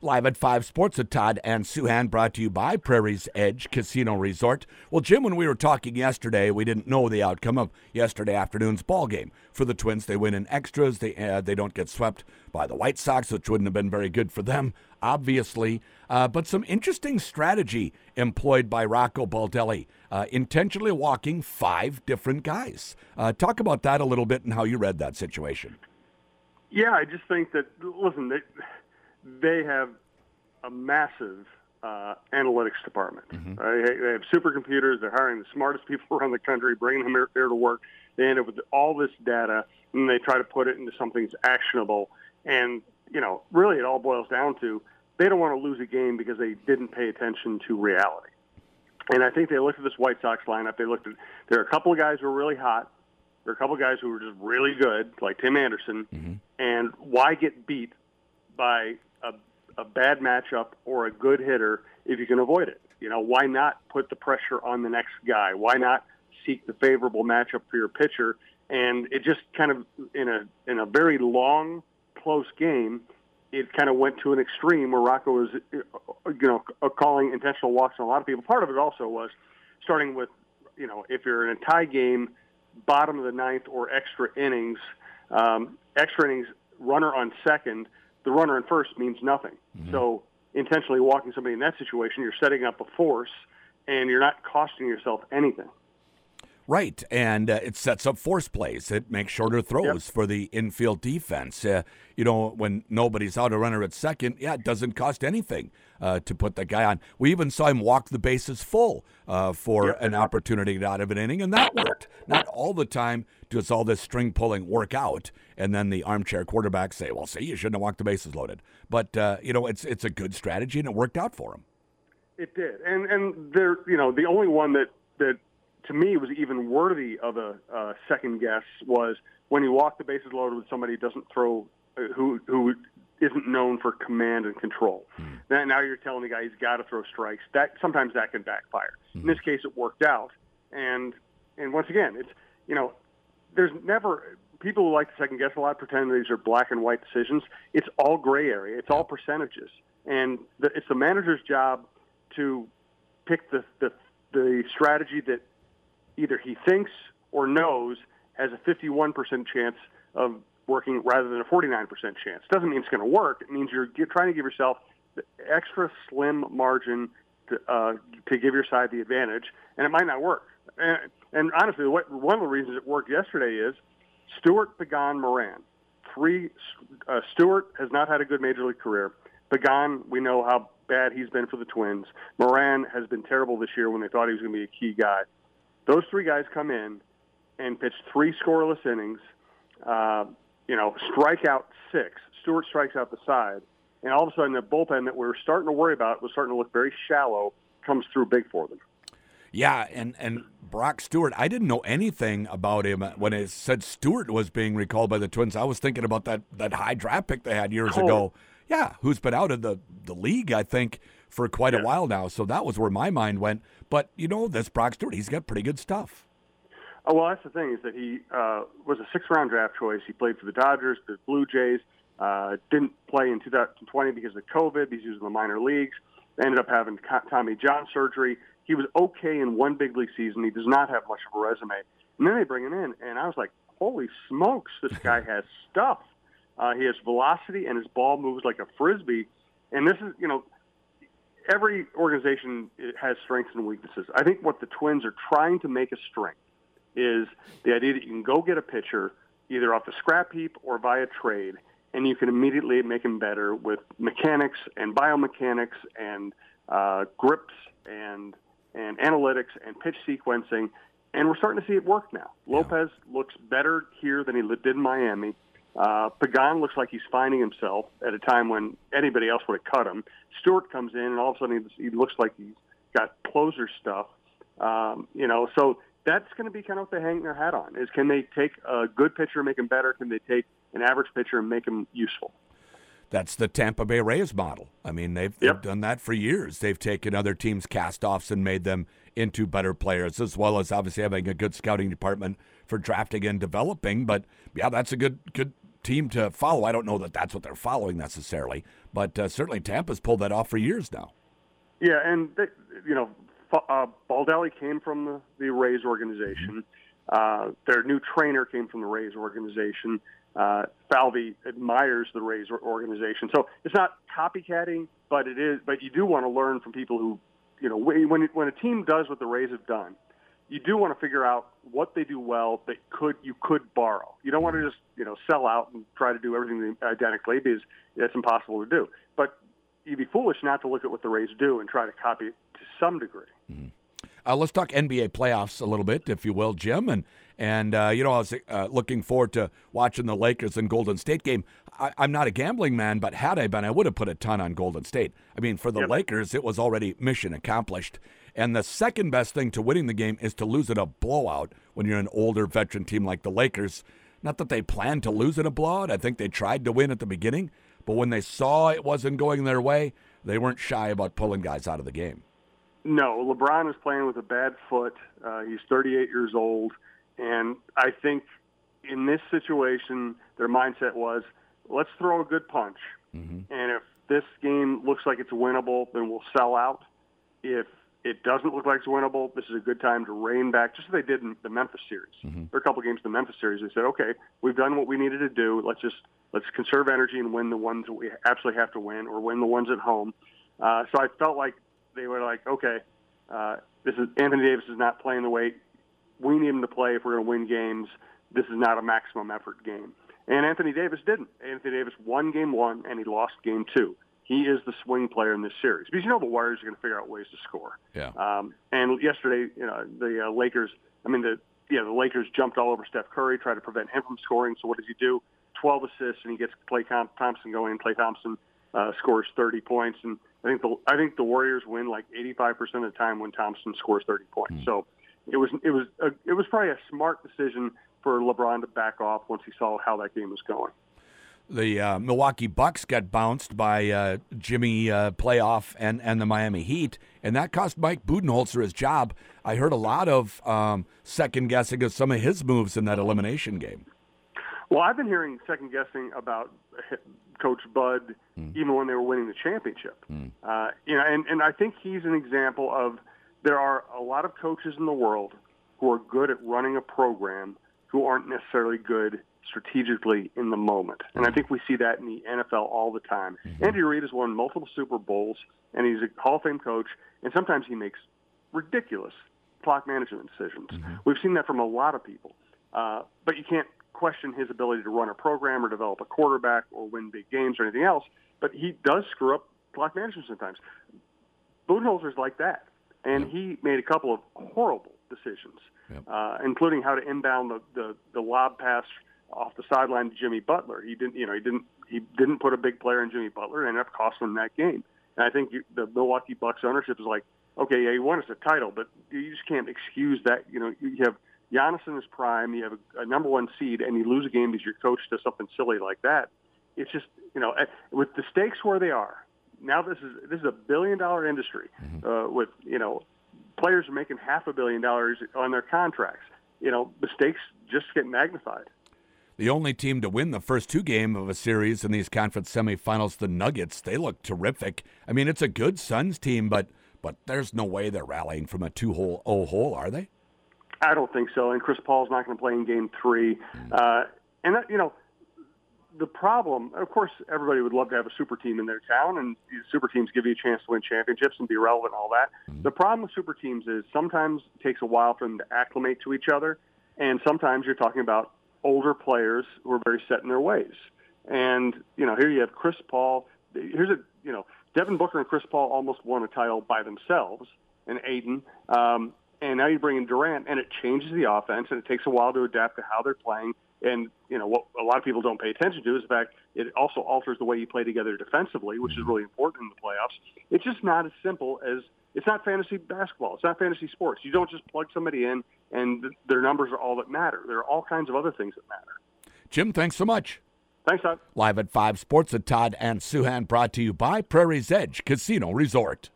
Live at 5 Sports with Todd and Souhan, brought to you by Prairie's Edge Casino Resort. Well, Jim, when we were talking yesterday, we didn't know the outcome of yesterday afternoon's ball game. For the Twins, they win in extras. They, uh, they don't get swept by the White Sox, which wouldn't have been very good for them, obviously. Uh, but some interesting strategy employed by Rocco Baldelli, uh, intentionally walking five different guys. Uh, talk about that a little bit and how you read that situation. Yeah, I just think that, listen, they, they have a massive uh, analytics department. Mm-hmm. Right? They have supercomputers. They're hiring the smartest people around the country, bringing them here, here to work. They end up with all this data, and they try to put it into something that's actionable. And you know, really, it all boils down to they don't want to lose a game because they didn't pay attention to reality. And I think they looked at this White Sox lineup. They looked at there are a couple of guys who are really hot. There are a couple of guys who were just really good, like Tim Anderson. Mm-hmm. And why get beat by a, bad matchup or a good hitter if you can avoid it? You know, why not put the pressure on the next guy? Why not seek the favorable matchup for your pitcher? And it just kind of in a in a very long, close game, it kind of went to an extreme where Rocco was, you know, calling intentional walks on a lot of people. Part of it also was starting with, you know, if you're in a tie game, bottom of the ninth or extra innings, um, extra innings runner on second, the runner in first means nothing. Mm-hmm. So intentionally walking somebody in that situation, you're setting up a force, and you're not costing yourself anything. Right, and uh, it sets up force plays. It makes shorter throws yep. for the infield defense. Uh, you know, when nobody's out, a runner at second, yeah, it doesn't cost anything uh, to put the guy on. We even saw him walk the bases full uh, for yep. an opportunity out of an inning, and that worked. Not all the time does all this string pulling work out, and then the armchair quarterback say, "Well, see, you shouldn't have walked the bases loaded." But uh, you know, it's it's a good strategy, and it worked out for him. It did, and and there, you know, the only one that that to me was even worthy of a uh, second guess was when you walk the bases loaded with somebody who doesn't throw, who who isn't known for command and control. Mm. Now, now you're telling the guy he's got to throw strikes. That sometimes that can backfire. Mm. In this case, it worked out. And and once again, it's you know, there's never people who like to second guess a lot pretend these are black and white decisions. It's all gray area. It's all percentages, and the, it's the manager's job to pick the the the strategy that either he thinks or knows has a 51% chance of working rather than a 49% chance. Doesn't mean it's going to work. It means you're trying to give yourself the extra slim margin to, uh, to give your side the advantage, and it might not work. And, and honestly, what, one of the reasons it worked yesterday is Stewart, Pagan, Moran. Three. Uh, Stewart has not had a good major league career. Pagan, we know how bad he's been for the Twins. Moran has been terrible this year when they thought he was going to be a key guy. Those three guys come in and pitch three scoreless innings. Uh, you know, strike out six. Stewart strikes out the side, and all of a sudden, the bullpen that we were starting to worry about was starting to look very shallow. Comes through big for them. Yeah, and and Brock Stewart, I didn't know anything about him when it said Stewart was being recalled by the Twins. I was thinking about that that high draft pick they had years oh. ago. Yeah, who's been out of the the league, I think, for quite yeah. a while now. So that was where my mind went. But you know, this Brock Stewart, he's got pretty good stuff. Oh, well, that's the thing is that he uh, was a six-round draft choice. He played for the Dodgers, the Blue Jays. Uh, didn't play in 2020 because of COVID. He's using the minor leagues. Ended up having Tommy John surgery. He was okay in one big league season. He does not have much of a resume. And then they bring him in, and I was like, holy smokes, this guy has stuff. Uh, he has velocity, and his ball moves like a frisbee. And this is, you know, every organization has strengths and weaknesses. I think what the Twins are trying to make a strength is the idea that you can go get a pitcher either off the scrap heap or via trade, and you can immediately make him better with mechanics and biomechanics and uh, grips and and analytics and pitch sequencing. And we're starting to see it work now. Yeah. Lopez looks better here than he did in Miami. Uh, Pagan looks like he's finding himself at a time when anybody else would have cut him. Stewart comes in, and all of a sudden he, he looks like he's got closer stuff. Um, you know, so that's going to be kind of what they hang their hat on: is can they take a good pitcher and make him better? Can they take an average pitcher and make him useful? That's the Tampa Bay Rays model. I mean, they've, they've done that for years. They've taken other teams' cast-offs and made them into better players, as well as obviously having a good scouting department for drafting and developing. But yeah, that's a good good team to follow. I don't know that that's what they're following necessarily, but uh, certainly Tampa's pulled that off for years now. Yeah, and they, you know, uh, Baldelli came from the, the Rays organization. Uh, their new trainer came from the Rays organization. Uh, Falvey admires the Rays organization, so it's not copycatting, but it is. But you do want to learn from people who, you know, when when a team does what the Rays have done, you do want to figure out what they do well that could you could borrow. You don't want to just you know sell out and try to do everything identically because that's impossible to do. But you'd be foolish not to look at what the Rays do and try to copy it to some degree. Mm-hmm. Uh, let's talk NBA playoffs a little bit, if you will, Jim. And and uh, you know, I was uh, looking forward to watching the Lakers and Golden State game. I, am not a gambling man, but had I been, I would have put a ton on Golden State. I mean, for the yep. Lakers, it was already mission accomplished. And the second best thing to winning the game is to lose it a blowout when you're an older veteran team like the Lakers. Not that they planned to lose in a blowout. I think they tried to win at the beginning, but when they saw it wasn't going their way, they weren't shy about pulling guys out of the game. No, LeBron is playing with a bad foot. Uh, he's 38 years old, and I think in this situation, their mindset was, let's throw a good punch, mm-hmm. and if this game looks like it's winnable, then we'll sell out. If it doesn't look like it's winnable, this is a good time to rein back, just as they did in the Memphis series. Mm-hmm. There are a couple games in the Memphis series. They said, okay, we've done what we needed to do. Let's just let's conserve energy and win the ones that we absolutely have to win, or win the ones at home. Uh, so I felt like they were like, okay, uh, this is Anthony Davis is not playing the way we need him to play if we're going to win games. This is not a maximum effort game. And Anthony Davis didn't. Anthony Davis won game one and he lost game two. He is the swing player in this series because you know the Warriors are going to figure out ways to score. Yeah. Um, and yesterday, you know, the uh, Lakers. I mean, the yeah, the Lakers jumped all over Steph Curry, tried to prevent him from scoring. So what does he do? 12 assists, and he gets Klay Thompson going. Klay Thompson uh, scores 30 points, and I think the I think the Warriors win like 85 percent of the time when Thompson scores 30 points. Mm. So it was it was a, it was probably a smart decision for LeBron to back off once he saw how that game was going. The uh, Milwaukee Bucks got bounced by uh, Jimmy uh, playoff and, and the Miami Heat, and that cost Mike Budenholzer his job. I heard a lot of um, second guessing of some of his moves in that elimination game. Well, I've been hearing second guessing about Coach Bud mm. even when they were winning the championship. Mm. Uh, you know, and, and I think he's an example of there are a lot of coaches in the world who are good at running a program who aren't necessarily good strategically in the moment. And I hmm. think we see that in the NFL all the time. Mm-hmm. Andy Reid has won multiple Super Bowls, and he's a Hall of Fame coach, and sometimes he makes ridiculous clock management decisions. Mm-hmm. We've seen that from a lot of people. Uh, but you can't question his ability to run a program or develop a quarterback or win big games or anything else. But he does screw up clock management sometimes. Budenholzer's like that, and yep. he made a couple of horrible decisions, yep. uh, including how to inbound the, the the lob pass off the sideline to Jimmy Butler. He didn't, you know, he didn't he didn't put a big player in Jimmy Butler, and ended up costing him that game. And I think you, the Milwaukee Bucks ownership is like, okay, yeah, you won us a title, but you just can't excuse that. You know, you have Giannis in his prime, you have a, a number one seed, and you lose a game because your coach does something silly like that. It's just you know, with the stakes where they are now, this is this is a billion dollar industry mm-hmm. uh, with you know players are making half a billion dollars on their contracts. You know, the stakes just get magnified. The only team to win the first two game of a series in these conference semifinals, the Nuggets, they look terrific. I mean, it's a good Suns team, but but there's no way they're rallying from a two hole oh hole, are they? I don't think so. And Chris Paul's not going to play in Game Three. Mm. Uh, and that, you know, the problem, of course, everybody would love to have a super team in their town, and super teams give you a chance to win championships and be relevant and all that. Mm-hmm. The problem with super teams is sometimes it takes a while for them to acclimate to each other, and sometimes you're talking about older players who are very set in their ways. And you know, here you have Chris Paul. Here's a you know, Devin Booker and Chris Paul almost won a title by themselves, and Ayton. Um, and now you bring in Durant, and it changes the offense, and it takes a while to adapt to how they're playing. And you know what a lot of people don't pay attention to is the fact it also alters the way you play together defensively, which is mm-hmm. really important in the playoffs. It's just not as simple as it's not fantasy basketball. It's not fantasy sports. You don't just plug somebody in and their numbers are all that matter. There are all kinds of other things that matter. Jim, thanks so much. Thanks, Todd. Live at 5 Sports at Todd and Souhan, brought to you by Prairie's Edge Casino Resort.